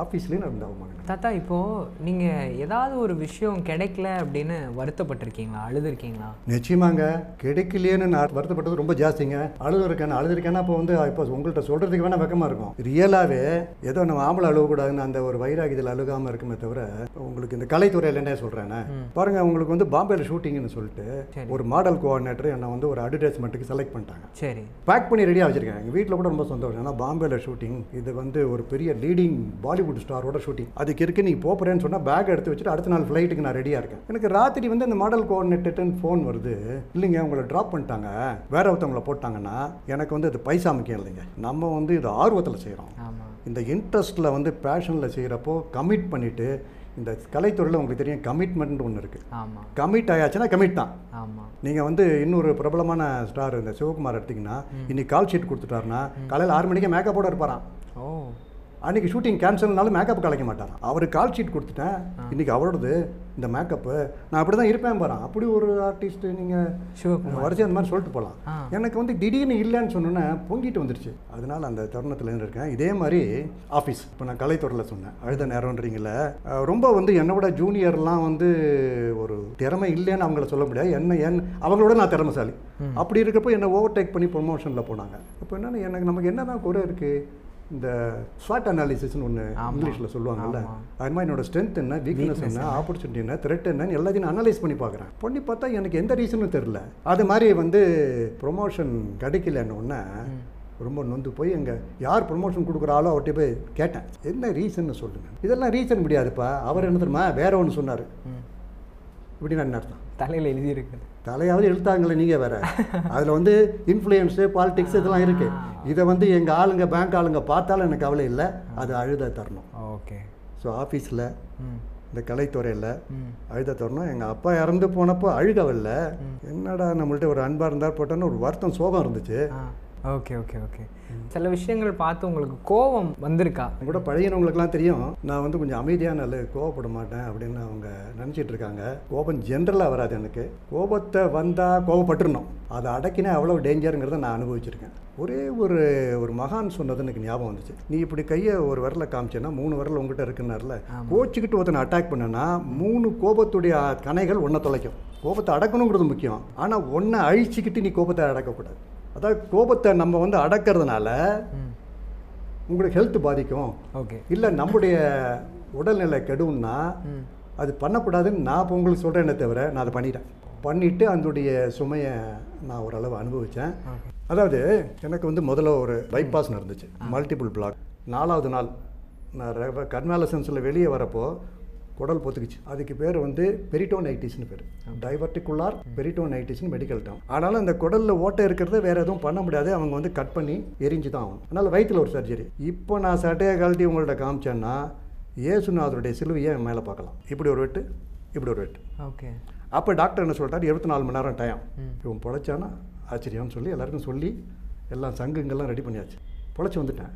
ஆஃபீஸ்லேயும் நடந்த அவமானங்கள் தாத்தா இப்போது நீங்கள் ஏதாவது ஒரு விஷயம் கிடைக்கல அப்படின்னு வருத்தப்பட்டிருக்கீங்களா? அழுதுருக்கீங்களா? நிச்சயமாங்க. கிடைக்கலையேன்னு நான் வருத்தப்பட்டது ரொம்ப ஜாஸ்திங்க. அழுது இருக்கேன் அழுது இருக்கேன்னா இப்போ வந்து இப்போ உங்கள்கிட்ட சொல்கிறதுக்கு வேணால் வெக்கமாக இருக்கும். ரியலாகவே ஏதோ நம்ம ஆம்பளை அழுகக்கூடாதுன்னு அந்த ஒரு வைராகியத்தில் அழுகாமல் இருக்குமே தவிர உங்களுக்கு இந்த கலைத்துறையில் என்ன சொல்கிறேன்னு பாருங்க உங்களுக்கு வந்து பாம்பேல ஷூட்டிங்னு சொல்லிட்டு. ஒரு மாடல் கோஆர்டினேட்டர் என்னை வந்து ஒரு அட்வர்டைஸ்மெண்ட்டுக்கு செலக்ட் பண்ணிட்டாங்க. சரி. பேக் பண்ணி ரெடியாக வச்சிருக்கேன். எங்கள் வீட்டில் கூட ரொம்ப சந்தோஷம். ஏன்னா பாம்பேல ஷூட்டிங் இது வந்து ஒரு பெரிய லீடிங் பாலிவுட் ஸ்டாரோட ஷூட்டிங் அதுக்கு இருக்கு நீ போகிறேன்னு சொன்னால் பேக் எடுத்து வச்சுட்டு அடுத்த நாள் ஃப்ளைட்டுக்கு நான் ரெடியாக இருக்கேன். எனக்கு ராத்திரி வந்து அந்த மாடல் கோஆர்டினேட்டர்னு ஃபோன் வருது. இல்லைங்க உங்களை ட்ராப் பண்ணிட்டாங்க. வேற ஒருத்தவங்களை போட்டாங்கன்னா எனக்கு வந்து அது பைசா முக்கியம் இல்லைங்க. நம்ம வந்து இது ஆர்வத்தில் செய்கிறோம் இந்த இன்ட்ரெஸ்ட்டில் வந்து பேஷனில் செய்கிறப்போ கமிட் பண்ணிவிட்டு இந்த கலைத்துறையில் உங்களுக்கு தெரியும் கமிட்மெண்ட் ஒன்று இருக்குது ஆமாம் கமிட் ஆயாச்சுன்னா கமிட் தான். ஆமாம் நீங்கள் வந்து இன்னொரு பிரபலமான ஸ்டார் இந்த சிவகுமார் எடுத்தீங்கன்னா இன்னைக்கு கால் ஷீட் கொடுத்துட்டாருன்னா காலையில் ஆறு மணிக்கு மேக்கப்போட இருப்பாராம். ஓ. அன்னைக்கு ஷூட்டிங் கேன்சல்னாலும் மேக்கப் கலைக்க மாட்டாராம். அவர் கால் ஷீட் கொடுத்துட்டேன். இன்னைக்கு அவரோடது இந்த மேக்கப்பு நான் அப்படி தான் இருப்பேன் பாறேன் அப்படி ஒரு ஆர்டிஸ்ட் நீங்கள் சிவகுமார். வரிசை அந்த மாதிரி சொல்லிட்டு போகலாம். எனக்கு வந்து திடீர்னு இல்லைன்னு சொன்னோன்னே பொங்கிட்டு வந்துருச்சு. அதனால அந்த தருணத்தில் இருக்கேன் இதே மாதிரி ஆஃபீஸ் இப்போ நான் கலைத்துறையில் சொன்னேன். அழுத நேரம்ன்றீங்கள ரொம்ப வந்து என்னை விட ஜூனியர்லாம் வந்து ஒரு திறமை இல்லைன்னு அவங்கள சொல்ல முடியாது. என்ன என் அவங்களோட நான் திறமைசாலி. அப்படி இருக்கப்போ என்னை ஓவர்டேக் பண்ணி ப்ரொமோஷனில் போனாங்க. இப்போ என்னென்ன எனக்கு நமக்கு என்ன தான் குறை இருக்குது இந்த ஸ்வாட் அனாலிசிஸ்னு ஒன்று. இங்கிலீஷில் சொல்லுவாங்கல்ல. அது மாதிரி என்னோட ஸ்ட்ரென்த் என்ன வீக்னஸ் என்ன ஆப்பர்ச்சுனிட்டி என்ன? த்ரெட் என்னன்னு எல்லாத்தையும் நான் அனலைஸ் பண்ணி பார்க்குறேன். பண்ணி பார்த்தா எனக்கு எந்த ரீசனும் தெரில அது மாதிரி வந்து ப்ரொமோஷன் கிடைக்கலன்னு ஒன்று ரொம்ப நொந்து போய் எங்க யார் ப்ரொமோஷன் கொடுக்குறாலோ அவர்கிட்ட போய் கேட்டேன். என்ன ரீசன்னு சொல்லுங்க. இதெல்லாம் ரீசன் முடியாதுப்பா. அவர் என்ன தெரியுமா? வேற ஒன்று சொன்னார். ம். இப்படின்னு என்ன அர்த்தம்? தலையில் எழுதியிருக்குது தலையாவது எழுத்தாங்களே நீங்கள் வேற. அதில் வந்து இன்ஃப்ளூயன்ஸு பாலிடிக்ஸ் இதெல்லாம் இருக்குது இதை வந்து எங்கள் ஆளுங்க பேங்க் ஆளுங்க பார்த்தாலும் எனக்கு கவலை இல்லை. அது அழுத தரணும். ஓகே. ஸோ ஆஃபீஸில் இந்த கலைத்துறையில் அழுத தரணும். எங்கள் அப்பா இறந்து போனப்போ அழுகவில்ல. என்னடா நம்மள்ட்ட ஒரு அன்பாக இருந்தால் போட்டோன்னு ஒரு வருத்தம் சோகம் இருந்துச்சு. Okay okay okay. சில விஷயங்கள் பார்த்து உங்களுக்கு கோபம் வந்திருக்கா? கூட பழகினவங்களுக்குலாம் தெரியும். நான் வந்து கொஞ்சம் அமைதியான ஆளு கோவப்பட மாட்டேன் அப்படின்னு அவங்க நினச்சிட்டு இருக்காங்க. கோபம் ஜென்ரலாக வராது எனக்கு. கோபத்தை வந்தால் கோபப்பட்டுருணும் அதை அடக்கினா அவ்வளோ டேஞ்சருங்கிறத நான் அனுபவிச்சிருக்கேன். ஒரே ஒரு ஒரு மகான் சொன்னது எனக்கு ஞாபகம் வந்துச்சு. நீ இப்படி கையை ஒரு விரல காமிச்சேன்னா மூணு விரல் உங்ககிட்ட இருக்குன்னார்ல. கோச்சிக்கிட்டு ஒருத்தனை அட்டாக் பண்ணனா மூணு கோபத்துடைய கணைகள் ஒன்றை தொலைக்கும். கோபத்தை அடக்கணுங்கிறது முக்கியம். ஆனால் ஒன்றை அழிச்சிக்கிட்டு நீ கோபத்தை அடக்கக்கூடாது. அதாவது கோபத்தை நம்ம வந்து அடக்கிறதுனால உங்களுக்கு ஹெல்த் பாதிக்கும். ஓகே. இல்லை நம்முடைய உடல்நிலை கெடும்னா அது பண்ணக்கூடாதுன்னு நான் இப்போ உங்களுக்கு சொல்கிறேனே தவிர நான் அதை பண்ணிட்டேன். பண்ணிவிட்டு அதனுடைய சுமையை நான் ஓரளவு அனுபவித்தேன் அதாவது எனக்கு வந்து முதல்ல ஒரு பைபாஸ் நடந்துச்சு. மல்டிபிள் பிளாக் நாலாவது நாள் நான் கர்னாலசன்ஸில் வெளியே வரப்போ குடல் பொத்துக்குச்சு. அதுக்கு பேர் வந்து பெரிட்டோனைட்டிஸ்னு பேர். டைவர்டிகுலார் பெரிட்டோனைட்டிஸ்னு மெடிக்கல் டேம் ஆனாலும் அந்த குடலில் ஓட்டை இருக்கிறத வேற எதுவும் பண்ண முடியாது. அவங்க வந்து கட் பண்ணி எரிஞ்சு தான் ஆகணும். அதனால் வயிற்றில் ஒரு சர்ஜரி இப்போ நான் சட்டையை கழட்டி உங்கள்ட்ட காமிச்சேன்னா இயேசுநாதருடைய சிலுவையை மேலே பார்க்கலாம். இப்படி ஒரு வெட்டு இப்படி ஒரு வெட்டு. ஓகே. அப்போ டாக்டர் என்ன சொல்லிட்டாரு? இருபத்தி நாலு மணி நேரம் டைம். இவன் பொழைச்சானா? ஆச்சரியம்னு சொல்லி எல்லாருக்கும் சொல்லி எல்லாம் சங்குங்கெல்லாம் ரெடி பண்ணியாச்சு. பொழைச்சி வந்துட்டேன்.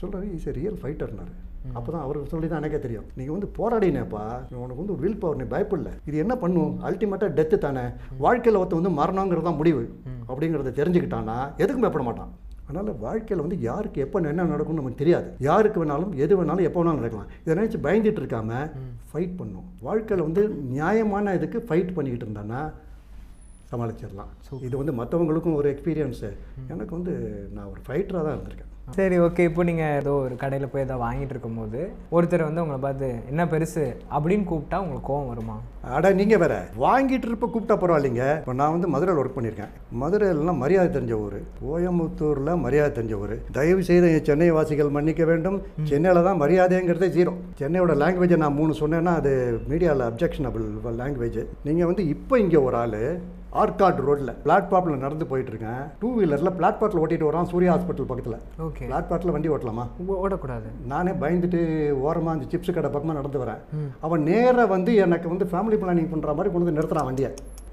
சொல்கிறாரு இஸ் ரியல் ஃபைட்டர்னாரு அப்போ தான் அவருக்கு சொல்லி தான் எனக்கே தெரியும். நீங்கள் வந்து போராடினேப்பா உனக்கு வந்து வில் பவர் நீ பயப்படல. இது என்ன பண்ணும் அல்டிமேட்டாக டெத்து தானே. வாழ்க்கையில் ஒருத்தன் வந்து மரணங்கிறது தான் முடிவு. அப்படிங்கிறத தெரிஞ்சுக்கிட்டான்னா எதுக்கும் பயப்பட மாட்டான். அதனால் வாழ்க்கையில் வந்து யாருக்கு எப்போ என்ன நடக்கும்னு நமக்கு தெரியாது. யாருக்கு வேணாலும் எது வேணாலும் எப்போ வேணாலும் நடக்கலாம். இதை நினச்சி பயந்துட்டு இருக்காம ஃபைட் பண்ணும். வாழ்க்கையில் வந்து நியாயமான இதுக்கு ஃபைட் பண்ணிக்கிட்டு இருந்தான்னா சமாளிச்சிடலாம் இது வந்து மற்றவங்களுக்கும் ஒரு எக்ஸ்பீரியன்ஸு எனக்கு வந்து நான் ஒரு ஃபைட்டராக தான் இருந்திருக்கேன். சரி ஓகே இப்போ நீங்கள் ஏதோ ஒரு கடையில் போய் ஏதோ வாங்கிட்டு இருக்கும்போது ஒருத்தர் வந்து உங்களை பார்த்து என்ன பெருசு? அப்படின்னு கூப்பிட்டா உங்களுக்கு கோவம் வருமா? அட நீங்கள் வேற. வாங்கிட்டு இருப்ப கூப்பிட்டா பரவாயில்லைங்க. இப்போ நான் வந்து மதுரையில் ஒர்க் பண்ணியிருக்கேன். மதுரையிலலாம் மரியாதை தெரிஞ்ச ஊர். கோயம்புத்தூரில் மரியாதை தெரிஞ்ச ஊர். தயவு செய்து சென்னை வாசிகள் மன்னிக்க வேண்டும். சென்னையில் தான் மரியாதைங்கிறதே ஜீரோ சென்னையோட லாங்குவேஜை நான் மூணு சொன்னேன்னா அது மீடியாவில் அப்ஜெக்ஷனபிள் லாங்குவேஜ் நீங்கள் வந்து இப்போ இங்கே ஒரு ஆள் ஆர்காட் ரோட்டில் பிளாட்ஃபார்மில் நடந்து போயிட்டு இருக்கேன் டூ வீலரில் பிளாட்ஃபார்மில் ஓட்டிட்டு வரான் சூர்யா ஹாஸ்பிட்டல் பக்கத்தில். ஓகே. பிளாட்ஃபார்மில் வண்டி ஓட்டலாமா? ஓடக்கூடாது. நானே பயந்துட்டு ஓரமாக அந்த சிப்ஸ் கடை பக்கமாக நடந்து வரேன். அவன் நேராக வந்து எனக்கு வந்து ஃபேமிலி பிளானிங் பண்ணுற மாதிரி கொண்டு வந்து நிறுத்துறான் வண்டியை.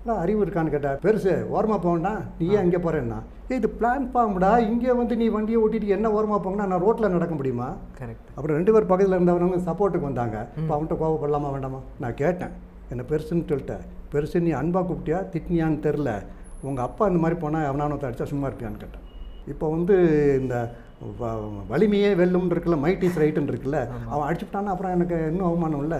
நான் அறிவு இருக்கான்னு கேட்டேன் பெருசு ஓரமாக போகண்டா நீ ஏன் இங்கே போகிறேன்னா இது பிளான் பாம்புடா இங்கே வந்து நீ வண்டியை ஓட்டிட்டு என்ன ஓரமாக போங்கன்னா நான் ரோட்டில் நடக்க முடியுமா? கரெக்ட் அப்புறம் ரெண்டு பேர் பக்கத்தில் இருந்தவங்க சப்போர்ட்டுக்கு வந்தாங்க. இப்போ அவன்கிட்ட கோவப்படலாமா வேண்டாமா? நான் கேட்டேன். என்ன பெருசுன்னு சொல்லிட்டேன் பெருசு நீ அன்பாக கூப்பிட்டியா? திட்டினியான்னு தெரில உங்கள் அப்பா இந்த மாதிரி போனால் அவனானு அடிச்சா சும்மா இருப்பியான்னு கேட்டேன். இப்போ வந்து இந்த வலிமையே வெல்லும்னு இருக்குல்ல மைட் இஸ் ரைட்டுன்னு இருக்குல்ல அவன் அடிச்சுட்டான்னா அப்புறம் எனக்கு இன்னும் அவமானம் இல்லை.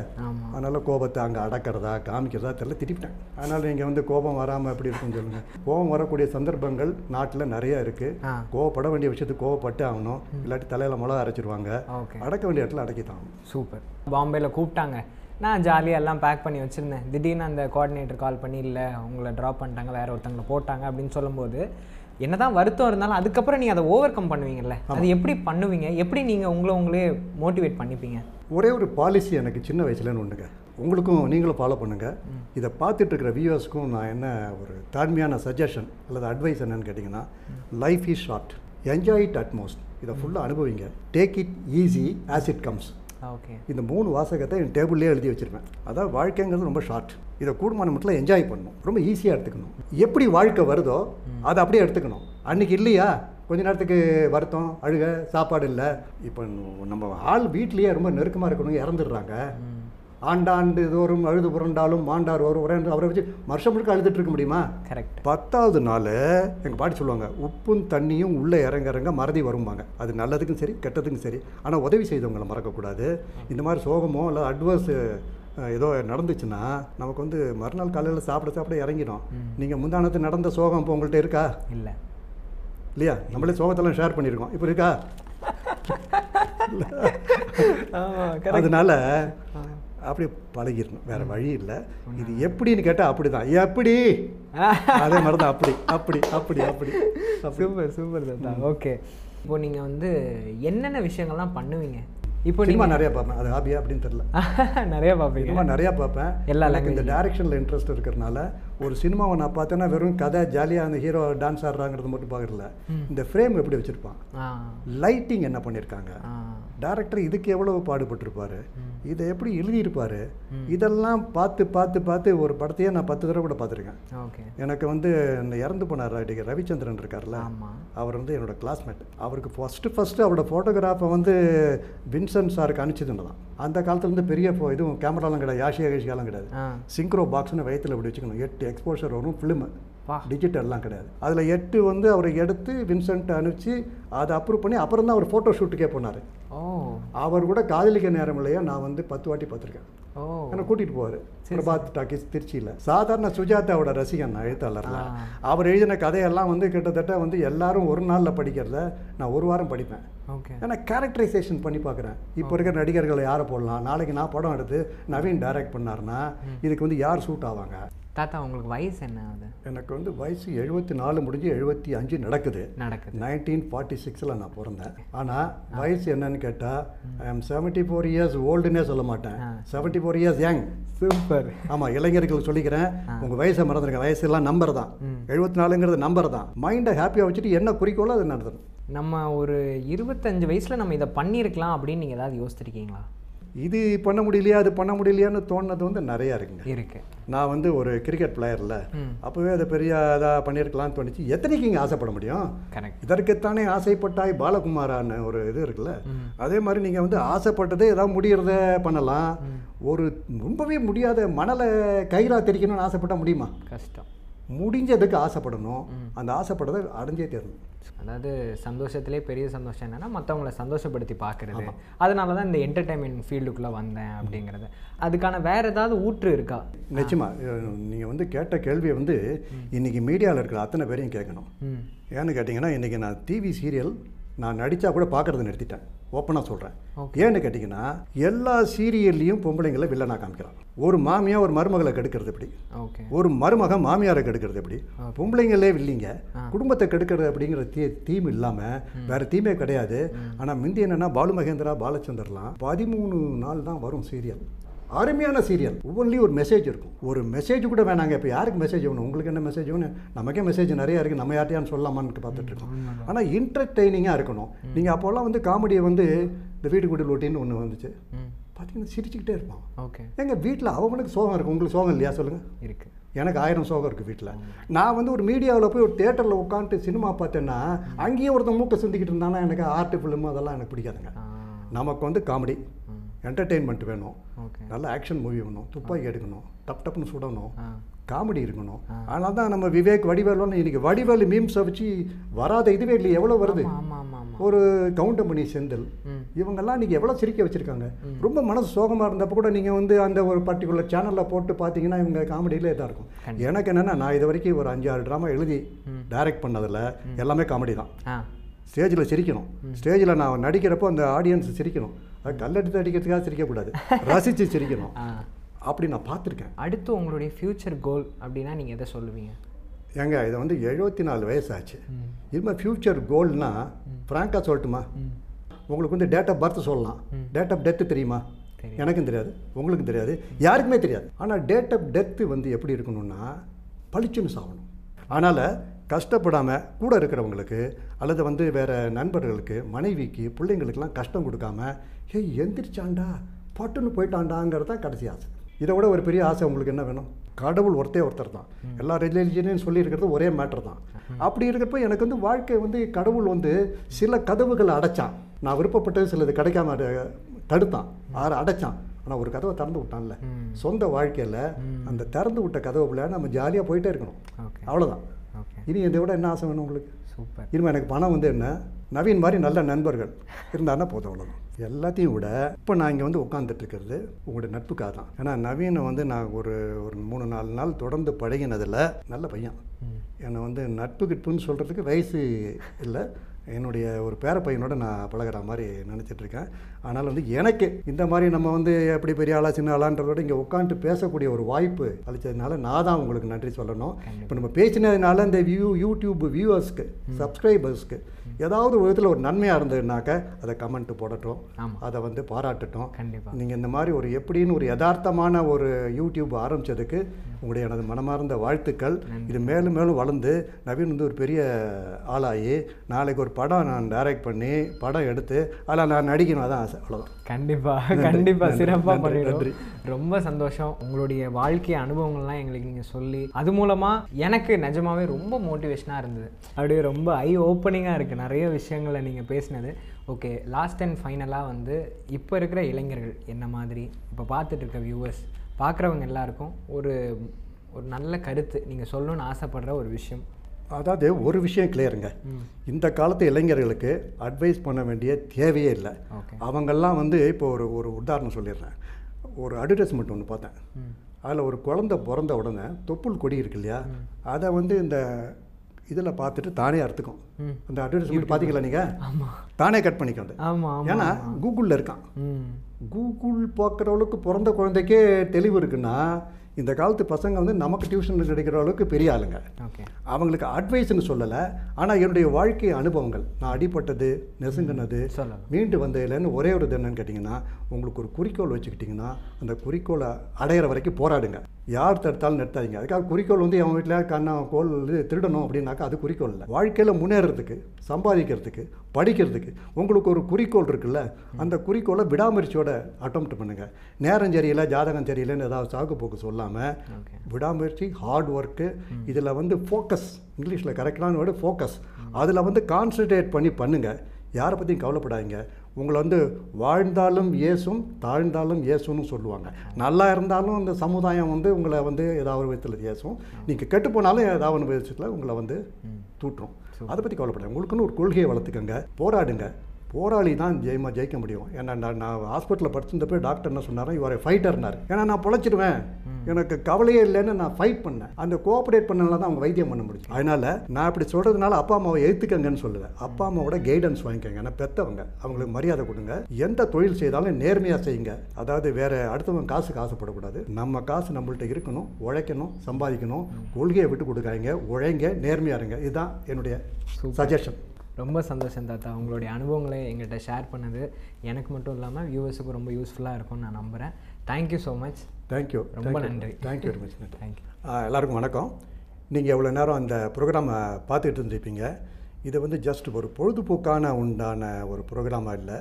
அதனால் கோபத்தை அங்கே அடக்கிறதா காமிக்கிறதா தெரியல திட்டிவிட்டேன். அதனால் நீங்கள் வந்து கோபம் வராமல் எப்படி இருக்கும்னு சொல்லுங்கள் கோபம் வரக்கூடிய சந்தர்ப்பங்கள் நாட்டில் நிறைய இருக்குது கோவப்பட வேண்டிய விஷயத்துக்கு கோவப்பட்டு ஆகணும். இல்லாட்டி தலையில் மிளகா அரைச்சிருவாங்க. அடக்க வேண்டிய இடத்துல அடக்கித்தான் சூப்பர். பாம்பேயில் கூப்பிட்டாங்க. நான் ஜாலியாக எல்லாம் பேக் பண்ணி வச்சுருந்தேன். திடீர்னு அந்த கோஆர்டினேட்டர் கால் பண்ணி இல்லை உங்களை ட்ராப் பண்ணிட்டாங்க வேற ஒருத்தங்களை போட்டாங்க அப்படின்னு சொல்லும்போது என்னதான் வருத்தம் இருந்தாலும் அதுக்கப்புறம் நீங்கள் அதை ஓவர் கம் பண்ணுவீங்கல்ல அது எப்படி பண்ணுவீங்க? எப்படி நீங்கள் உங்களை உங்களே மோட்டிவேட் பண்ணிப்பீங்க? ஒரே ஒரு பாலிசி எனக்கு சின்ன வயசுலன்னு ஒன்றுங்க உங்களுக்கும் நீங்களும் ஃபாலோ பண்ணுங்கள் இதை பார்த்துட்டு இருக்கிற வியூவர்ஸ்க்கும் நான் என்ன ஒரு தாழ்மையான சஜஷன் அல்லது அட்வைஸ் என்னன்னு கேட்டிங்கன்னா life is short enjoy it utmost இதை ஃபுல்லாக அனுபவிங்க. Take it easy as it comes okay இந்த மூணு வாசகத்தை என் டேபிள்லேயே எழுதி வச்சிருப்பேன். அதாவது வாழ்க்கைங்கிறது ரொம்ப ஷார்ட் இதை கூடுமான மட்டும் என்ஜாய் பண்ணணும். ரொம்ப ஈஸியாக எடுத்துக்கணும். எப்படி வாழ்க்கை வருதோ அதை அப்படியே எடுத்துக்கணும். அன்னைக்கு இல்லையா? கொஞ்ச நேரத்துக்கு வருத்தம் அழுக சாப்பாடு இல்லை. இப்போ நம்ம ஆள் வீட்லேயே ரொம்ப நெருக்கமாக இருக்கணும் இறந்துடுறாங்க. ஆண்டாண்டு தோறும் அழுது புரண்டாலும் மாண்டார் ஒரு உரை அவரை வச்சு வருஷம் முழுக்க அழுதுட்டு இருக்க முடியுமா? கரெக்ட் பத்தாவது நாள் எங்கள் பாட்டி சொல்லுவாங்க உப்பும் தண்ணியும் உள்ளே இறங்க இறங்க மறதி வரும்பாங்க. அது நல்லதுக்கும் சரி கெட்டதுக்கும் சரி. ஆனால் உதவி செய்தவங்களை மறக்கக்கூடாது. இந்த மாதிரி சோகமோ இல்லை அட்வர்ஸ் ஏதோ நடந்துச்சுன்னா நமக்கு வந்து மறுநாள் காலையில் சாப்பிட சாப்பிட இறங்கிடும். நீங்கள் முந்தானத்து நடந்த சோகம் இப்போ உங்கள்கிட்ட இருக்கா? இல்லை. இல்லையா? நம்மளே சோகத்தெல்லாம் ஷேர் பண்ணியிருக்கோம். இப்போ இருக்கா? [LAUGHS] அதனால அப்படியே பழகிடணும். வேற வழி இல்லை. இது எப்படின்னு கேட்டால் அப்படி தான் எப்படி? அதே மாதிரி தான் அப்படி அப்படி அப்படி அப்படி அப்படி. சூப்பர் சூப்பர் தாத்தா. ஓகே. இப்போ நீங்கள் வந்து என்னென்ன விஷயங்கள்லாம் பண்ணுவீங்க? இப்போ சினிமா நிறைய பார்ப்பேன். அது ஹாபியா அப்படின்னு தெரியல. [LAUGHS] நிறைய பார்ப்பீங்க. சினிமா நிறையா பார்ப்பேன். எல்லா எனக்கு இந்த டைரக்ஷனில் இன்ட்ரெஸ்ட் இருக்கிறனால ஒரு சினிமாவை நான் பார்த்தேன்னா வெறும் கதை ஜாலியாக அந்த ஹீரோ டான்ஸ் ஆடுறாங்கிறது மட்டும் பார்க்கறதில்ல. இந்த ஃப்ரேம் எப்படி வச்சுருப்பான்? லைட்டிங் என்ன பண்ணியிருக்காங்க டேரக்டர் இதுக்கு எவ்வளவு பாடுபட்டிருப்பாரு? இதை எப்படி எழுதியிருப்பாரு? இதெல்லாம் பார்த்து பார்த்து பார்த்து ஒரு படத்தையே நான் பத்து தடவை கூட பார்த்துருக்கேன். ஓகே. எனக்கு வந்து இந்த இறந்து போனார் நடிகர் ரவிச்சந்திரன் இருக்கார்ல அவர் வந்து என்னோட கிளாஸ்மேட் அவருக்கு ஃபஸ்ட்டு ஃபஸ்ட்டு அவரோட ஃபோட்டோகிராஃபை வந்து வின்சென்ட் சாருக்கு அனுப்பிச்சதுன்னு தான் அந்த காலத்துலேருந்து பெரிய இதுவும் கேமராலாம் கிடையாது யாஷியா கேஷியாலாம் கிடையாது. சிங்க்ரோ பாக்ஸ்னு வயித்துல இப்படி வச்சுக்கணும். எட்டு எக்ஸ்போஷர் வரும் ஃபிலிமு டிஜிட்டல்லாம் கிடையாது. அதில் எட்டு வந்து அவரை எடுத்து வின்சென்ட் அனுப்பிச்சு அதை அப்ரூவ் பண்ணி அப்புறம் தான் அவர் ஃபோட்டோ ஷூட்டுக்கே போனார். அவர் கூட காதலிக்க நேரம் இல்லையா? நான் வந்து பத்து வாட்டி பார்த்துருக்கேன். என்னை கூட்டிகிட்டு போவார். பிரபாத் டாக்கீஸ் திருச்சியில். சாதாரண சுஜாதாவோட ரசிகன் நான் எழுத்தாளர்ல. அவர் எழுதின கதையெல்லாம் வந்து கிட்டத்தட்ட வந்து எல்லாரும் ஒரு நாளில் படிக்கிறத நான் ஒரு வாரம் படிப்பேன். ஏன்னா கேரக்டரைசேஷன் பண்ணி பார்க்குறேன். இப்போ இருக்கிற நடிகர்களை யாரை போடலாம்? நாளைக்கு நான் படம் எடுத்து நவீன் டைரக்ட் பண்ணாருன்னா இதுக்கு வந்து யார் சூட் ஆவாங்க? தாத்தா உங்களுக்கு வயசு என்ன ஆகுது? எனக்கு வந்து வயசு எழுபத்தி நாலு முடிஞ்சு எழுபத்தி அஞ்சு நடக்குது. நடக்குது. நைன்டீன் ஃபார்ட்டி சிக்ஸில் நான் பிறந்தேன். ஆனால் வயசு என்னன்னு கேட்டால் I am seventy four years ஓல்டுன்னே சொல்ல மாட்டேன். Seventy four years young super. ஆமாம் இளைஞர்களுக்கு சொல்லிக்கிறேன் உங்கள் வயசை மறந்துருங்க. வயசெல்லாம் நம்பர் தான். எழுபத்தி நாலுங்கிறது நம்பர் தான். மைண்டை ஹாப்பியாக வச்சுட்டு என்ன குறிக்கோளோ அதை நடத்தணும் நம்ம ஒரு இருபத்தஞ்சு வயசில் நம்ம இதை பண்ணியிருக்கலாம் அப்படின்னு நீங்கள் ஏதாவது யோசிச்சிருக்கீங்களா? இது பண்ண முடியலையா அது பண்ண முடியலையான்னு தோணுனது வந்து நிறையா இருக்குங்க. இருக்கு. நான் வந்து ஒரு கிரிக்கெட் பிளேயரில் அப்போவே அதை பெரிய இதாக பண்ணியிருக்கலாம்னு தோணுச்சு. எத்தனைக்கு இங்கே ஆசைப்பட முடியும்? இதற்குத்தானே ஆசைப்பட்டாய் பாலகுமாரான்னு ஒரு இது இருக்குல்ல. அதே மாதிரி நீங்கள் வந்து ஆசைப்பட்டதே ஏதாவது முடியறத பண்ணலாம். ஒரு ரொம்பவே முடியாத மணலை கயிறா தெரிக்கணும்னு ஆசைப்பட்டா முடியுமா? கஷ்டம். முடிஞ்சதுக்கு ஆசைப்படணும். அந்த ஆசைப்பட்டதை அடைஞ்சே தரணும். அதாவது சந்தோஷத்திலே பெரிய சந்தோஷம் என்னன்னா மற்றவங்கள சந்தோஷப்படுத்தி பார்க்கறது. அதனால தான் இந்த என்டர்டைன்மெண்ட் ஃபீல்டுக்குள்ளே வந்தேன் அப்படிங்கிறது. அதுக்கான வேற ஏதாவது ஊற்று இருக்கா? நிச்சயமா. நீங்கள் வந்து கேட்ட கேள்வியை வந்து இன்னைக்கு மீடியாவில் இருக்கிற அத்தனை பேரையும் கேட்கணும். ஏன்னு கேட்டிங்கன்னா இன்றைக்கி நான் டிவி சீரியல் நான் நடித்தா கூட பார்க்கறத நிறுத்திட்டேன். ஓப்பனாக சொல்கிறேன். ஏன்னு கேட்டிங்கன்னா எல்லா சீரியல்லையும் பொம்பளைங்களை வில்லனாக காமிக்கிறான். ஒரு மாமியா ஒரு மருமகளை கெடுக்கிறது எப்படி? ஒரு மருமக மாமியாரை கெடுக்கிறது எப்படி? பொம்பளைங்களே இல்லைங்க குடும்பத்தை கெடுக்கிறது அப்படிங்கிற தீ தீம் இல்லாமல் வேற தீமே கிடையாது. ஆனால் முந்தி என்னன்னா பாலு மகேந்திரா பாலச்சந்தர்லாம் பதிமூணு நாள் தான் வரும் சீரியல். அருமையான சீரியல் ஒவ்வொன்றிலையும் ஒரு மெசேஜ் இருக்கும். ஒரு மெசேஜ் கூட வேணாங்க. இப்போ யாருக்கு மெசேஜ் வேணும்? உங்களுக்கு என்ன மெசேஜ் வேணும்? நமக்கே மெசேஜ் நிறைய இருக்குது நம்ம யார்ட்டையான்னு சொல்லலாமான்னு பார்த்துட்டு இருக்கோம். ஆனால் இன்டர்டெய்னிங்காக இருக்கணும். நீங்கள் அப்போல்லாம் வந்து காமெடியை வந்து இந்த வீட்டு கூட்டி லோட்டின்னு ஒன்று வந்துச்சு. பார்த்தீங்கன்னா சிரிச்சுக்கிட்டே இருப்பான். ஓகே. எங்கள் வீட்டில் அவனுக்கு சோகம் இருக்கும் உங்களுக்கு சோகம் இல்லையா? சொல்லுங்கள் இருக்கு. எனக்கு ஆயிரம் சோகம் இருக்குது வீட்டில் நான் வந்து ஒரு மீடியாவில் போய் ஒரு தேட்டரில் உட்காந்துட்டு சினிமா பார்த்தேன்னா அங்கேயே ஒருத்தன் மூக்கை சிந்திக்கிட்டு இருந்தானா? எனக்கு ஆர்ட் ஃபிலிம் அதெல்லாம் எனக்கு பிடிக்காதுங்க. நமக்கு வந்து காமெடி என்டர்டெயின்மெண்ட் வேணும். நல்ல ஆக்ஷன் மூவி வேணும். துப்பாக்கி எடுக்கணும். டப் டப்னு சுடணும். காமெடி இருக்கணும். அதனால தான் நம்ம விவேக் வடிவேலுன்னு இன்னைக்கு வடிவேலு மீம்ஸை வச்சு வராத இதுவே இல்லையே எவ்வளோ வருது? ஒரு கவுண்டமணி செந்தில். இவங்கெல்லாம் நீங்கள் எவ்வளோ சிரிக்க வச்சுருக்காங்க. ரொம்ப மனசு சோகமாக இருந்தப்போ கூட நீங்கள் வந்து அந்த ஒரு பர்டிகுலர் சேனலில் போட்டு பார்த்தீங்கன்னா இவங்க காமெடியிலே தான் இருக்கும். எனக்கு என்னென்னா நான் இது வரைக்கும் ஒரு அஞ்சு ஆறு ட்ராமா எழுதி டைரக்ட் பண்ணதில் எல்லாமே காமெடி தான். ஸ்டேஜில் சிரிக்கணும். ஸ்டேஜில் நான் நடிக்கிறப்போ அந்த ஆடியன்ஸ் சிரிக்கணும். கல்லெடுத்து அடிக்கிறதுக்காக சிரிக்கக்கூடாது. [LAUGHS] ரசித்து சிரிக்கணும். அப்படி நான் பார்த்துருக்கேன். அடுத்து உங்களுடைய ஃப்யூச்சர் கோல் அப்படின்னா நீங்கள் எதை சொல்லுவீங்க? ஏங்க இது வந்து எழுபத்தி நாலு வயசாச்சு இனிமேல் ஃப்யூச்சர் கோல்னா ஃப்ராங்காக சொல்லட்டுமா? உங்களுக்கு வந்து டேட் ஆஃப் பர்த் சொல்லலாம். டேட் ஆஃப் டெத்து தெரியுமா? தெரியும். எனக்கும் தெரியாது உங்களுக்கும் தெரியாது யாருக்குமே தெரியாது. ஆனால் டேட் ஆஃப் டெத்து வந்து எப்படி இருக்கணும்னா பளிச்சுன்னு சாகணும். அதனால் கஷ்டப்படாமல் கூட இருக்கிறவங்களுக்கு அல்லது வந்து வேறு நண்பர்களுக்கு மனைவிக்கு பிள்ளைங்களுக்கெல்லாம் கஷ்டம் கொடுக்காம ஏய் எந்திரிச்சாண்டா பட்டுன்னு போயிட்டாண்டாங்கிறது தான் கடைசி ஆசை. இதை விட ஒரு பெரிய ஆசை உங்களுக்கு என்ன வேணும்? கடவுள் ஒருத்தே ஒருத்தர் தான். எல்லா ரிலிஜனையும் சொல்லியிருக்கிறது ஒரே மேட்டர் தான். அப்படி இருக்கிறப்ப எனக்கு வந்து வாழ்க்கை வந்து கடவுள் வந்து சில கதவுகளை அடைச்சான். நான் விருப்பப்பட்டது சிலது கிடைக்காம அட- தடுத்தான். ஆறு அடைச்சான். ஆனால் ஒரு கதவை திறந்து விட்டான்ல. சொந்த வாழ்க்கையில் அந்த திறந்து விட்ட கதவுக்குள்ள நம்ம ஜாலியாக போயிட்டே இருக்கணும். அவ்வளோதான் இனி இதை விட என்ன ஆசை வேணும் உங்களுக்கு? சூப்பர் இனிமேல் எனக்கு பணம் வந்து என்ன? நவீன் மாதிரி நல்ல நண்பர்கள். இருந்தாருன்னா போதும் அவ்வளோதான் எல்லாத்தையும் விட இப்போ நான் இங்கே வந்து உட்காந்துட்டு இருக்கிறது உங்களுடைய நட்புக்காக தான். ஏன்னா நவீனை வந்து நான் ஒரு ஒரு மூணு நாலு நாள் தொடர்ந்து பழகினதில் நல்ல பையன். என்னை வந்து நட்பு கிட்புன்னு சொல்கிறதுக்கு வயசு இல்லை. என்னுடைய ஒரு பேர பையனோட நான் பழகுற மாதிரி நினச்சிட்டு இருக்கேன் ஆனால் வந்து எனக்கு இந்த மாதிரி நம்ம வந்து எப்படி பெரிய ஆளா சின்ன ஆளான்றத விட இங்கே உட்காந்துட்டு பேசக்கூடிய ஒரு வாய்ப்பு அளித்ததுனால நான் தான் உங்களுக்கு நன்றி சொல்லணும். இப்போ நம்ம பேசினதுனால இந்த வியூ யூடியூப் வியூவர்ஸ்க்கு சப்ஸ்கிரைபர்ஸ்க்கு ஏதாவது ஒரு விதத்தில் ஒரு நன்மையாக இருந்ததுனாக்க அதை கமெண்ட் போடட்டும். அதை வந்து பாராட்டட்டும். கண்டிப்பாக நீங்கள் இந்த மாதிரி ஒரு எப்படின்னு ஒரு யதார்த்தமான ஒரு யூடியூப் ஆரம்பிச்சதுக்கு உங்களுடைய எனது மனமார்ந்த வாழ்த்துக்கள். இது மேலும் மேலும் வளர்ந்து நவீன் வந்து ஒரு பெரிய ஆளாகி நாளைக்கு ஒரு படம் நான் டைரக்ட் பண்ணி படம் எடுத்து அதில் நான் நடிக்கணும். அதான் ஆசை. அவ்வளோதான் கண்டிப்பா நன்றி, கண்டிப்பா நன்றி, சிறப்பா நன்றி, பண்ணிடுவோம் நன்றி. ரொம்ப சந்தோஷம். உங்களுடைய வாழ்க்கை அனுபவங்கள்லாம் எங்களுக்கு நீங்க சொல்லி அது மூலமா எனக்கு நிஜமாவே ரொம்ப மோட்டிவேஷனா இருந்தது. அப்படியே ரொம்ப ஐ ஓப்பனிங்கா இருக்கு. நிறைய விஷயங்களை நீங்க பேசினது. ஓகே லாஸ்ட் அண்ட் ஃபைனலாக வந்து இப்போ இருக்கிற இளைஞர்கள் என்ன மாதிரி? இப்போ பார்த்துட்டு இருக்க வியூவர்ஸ் பார்க்குறவங்க எல்லாருக்கும் ஒரு ஒரு நல்ல கருத்து நீங்கள் சொல்லணும்னு ஆசைப்படுற ஒரு விஷயம். அதாவது ஒரு விஷயம் கிளியருங்க இந்த காலத்து இளைஞர்களுக்கு அட்வைஸ் பண்ண வேண்டிய தேவையே இல்லை. அவங்கெல்லாம் வந்து இப்போ ஒரு ஒரு உதாரணம் சொல்லிடுறேன். ஒரு அட்வர்டைஸ்மெண்ட் ஒன்று பார்த்தேன். அதில் ஒரு குழந்தை பிறந்த உடனே தொப்புள் கொடி இருக்கு இல்லையா? அதை வந்து இந்த இதில் பார்த்துட்டு தானே அறுத்துக்கும். அந்த அட்வர்டைஸ்மெண்ட் பார்த்தீங்களா நீங்கள் தானே கட் ஆமாம் ஏன்னா கூகுளில் இருக்கான். கூகுள் பார்க்குற அளவுக்கு பிறந்த குழந்தைக்கே தெளிவு இருக்குன்னா இந்த காலத்து பசங்க வந்து நமக்கு டியூஷன் கிடைக்கிற அளவுக்கு பெரிய ஆளுங்க. அவங்களுக்கு அட்வைஸ்னு சொல்லலை. ஆனால் என்னுடைய வாழ்க்கை அனுபவங்கள். நான் அடிபட்டது நெசுங்கினது சொல்லலாம் மீண்டு வந்ததுலன்னு ஒரே ஒரு இது என்னன்னு கேட்டிங்கன்னா உங்களுக்கு ஒரு குறிக்கோள் வச்சுக்கிட்டிங்கன்னா அந்த குறிக்கோளை அடையிற வரைக்கும் போராடுங்க. யார் தடுத்தாலும் நிறுத்தாதீங்க. அதுக்காக குறிக்கோள் வந்து அவன் வீட்டில் கண்ணா கோல் இது திருடணும் அப்படின்னாக்கா அது குறிக்கோள் இல்லை. வாழ்க்கையில் முன்னேறதுக்கு சம்பாதிக்கிறதுக்கு படிக்கிறதுக்கு உங்களுக்கு ஒரு குறிக்கோள் இருக்குல்ல அந்த குறிக்கோளை விடாமுயற்சியோட அட்டம்ப்ட் பண்ணுங்கள் நேரம் சரியில்லை ஜாதகம் சரியில்லைன்னு ஏதாவது சாக்கு போக்கு சொல்லாமல் ஓகே விடாமுயற்சி ஹார்ட் ஒர்க்கு இதில் வந்து ஃபோக்கஸ் இங்கிலீஷில் கரெக்டான வேர்டு ஃபோக்கஸ் அதில் வந்து கான்சன்ட்ரேட் பண்ணி பண்ணுங்கள் யாரை பற்றியும் கவலைப்படாதீங்க. உங்களை வந்து வாழ்ந்தாலும் ஏசும் தாழ்ந்தாலும் ஏசும்னு சொல்லுவாங்க. நல்லா இருந்தாலும் இந்த சமுதாயம் வந்து உங்களை வந்து ஏதாவது ஒரு விதத்தில் ஏசும் நீங்கள் கெட்டு போனாலும் ஏதாவது ஒரு விதத்தில் உங்களை வந்து தூற்றும். அதை பற்றி கவலைப்படாது உங்களுக்குன்னு ஒரு கொள்கையை வளர்த்துக்கங்க. போராடுங்க. போராளி தான் ஜெயமா ஜெயிக்க முடியும். ஏன்னா நான் நான் ஹாஸ்பிட்டலில் படிச்சிருந்தப்போ டாக்டர் என்ன சொன்னாரோ இவரை ஃபைட்டர்னார் ஏன்னா நான் பொழைச்சிடுவேன் எனக்கு கவலையே இல்லைன்னு நான் ஃபைட் பண்ணேன். அந்த கோஆப்ரேட் பண்ணனால தான் அவங்க வைத்தியம் பண்ண முடியும் அதனால நான் இப்படி சொல்கிறதுனால அப்பா அம்மாவை எழுத்துக்கங்கன்னு சொல்லலை அப்பா அம்மாவோட கைடன்ஸ் வாங்கிக்கோங்க. ஏன்னா பெற்றவங்க அவங்களுக்கு மரியாதை கொடுங்க. எந்த தொழில் செய்தாலும் நேர்மையாக செய்யுங்க. அதாவது வேற அடுத்தவங்க காசுக்கு ஆசைப்படக்கூடாது. நம்ம காசு நம்மள்ட்ட இருக்கணும் உழைக்கணும் சம்பாதிக்கணும். கொள்கையை விட்டு கொடுக்காதீங்க. உழைங்க நேர்மையாக இருங்க. இதுதான் என்னுடைய சஜஷன் ரொம்ப சந்தோஷம் தாத்தா. உங்களுடைய அனுபவங்களை எங்கள்கிட்ட ஷேர் பண்ணது எனக்கு மட்டும் இல்லாமல் வியூவர்ஸுக்கு ரொம்ப யூஸ்ஃபுல்லாக இருக்கும்னு நான் நம்புகிறேன் தேங்க்யூ ஸோ மச் தேங்க்யூ ரொம்ப நன்றி. தேங்க்யூ வெரி மச் தேங்க்யூ எல்லாருக்கும் வணக்கம். நீங்கள் எவ்வளோ நேரம் அந்த ப்ரோக்ராமை பார்த்துட்டு இருந்திருப்பீங்க. இது வந்து ஜஸ்ட் ஒரு பொழுதுபோக்கான உண்டான ஒரு ப்ரோக்ராமாக இல்லை.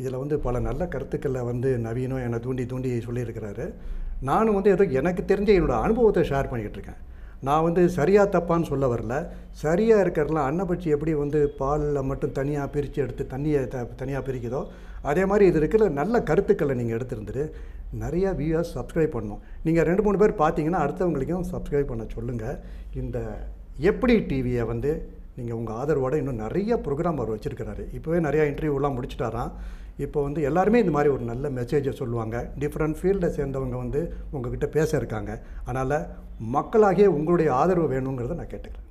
இதில் வந்து பல நல்ல கருத்துக்களை வந்து நவீனம் என்னை தூண்டி தூண்டி சொல்லியிருக்கிறாரு. நானும் வந்து ஏதோ எனக்கு தெரிஞ்ச என்னோட அனுபவத்தை ஷேர் பண்ணிக்கிட்டு இருக்கேன். நான் வந்து சரியாக தப்பான்னு சொல்ல வரல. சரியாக இருக்கிறதுலாம் அன்னப்பட்சி எப்படி வந்து பாலில் மட்டும் தனியாக பிரித்து எடுத்து தண்ணியை த தனியாக பிரிக்குதோ அதே மாதிரி இது இருக்கிற நல்ல கருத்துக்களை நீங்கள் எடுத்திருந்துட்டு நிறையா வியூவர்ஸ் சப்ஸ்கிரைப் பண்ணணும். நீங்கள் ரெண்டு மூணு பேர் பார்த்தீங்கன்னா அடுத்தவங்களுக்கும் சப்ஸ்கிரைப் பண்ண சொல்லுங்கள் இந்த எப்படி டிவியை வந்து நீங்கள் உங்கள் ஆதரவோடு இன்னும் நிறைய ப்ரோக்ராம் அவர் வச்சுருக்கிறாரு. இப்போவே நிறையா இன்டர்வியூலாம் முடிச்சிட்டாராம். இப்போ வந்து எல்லாருமே இந்த மாதிரி ஒரு நல்ல மெசேஜை சொல்லுவாங்க. டிஃப்ரெண்ட் ஃபீல்டை சேர்ந்தவங்க வந்து உங்ககிட்ட பேச இருக்காங்க. அதனால் மக்களாகிய உங்களுடைய ஆதரவு வேணுங்கிறத நான் கேட்டுக்கிறேன்.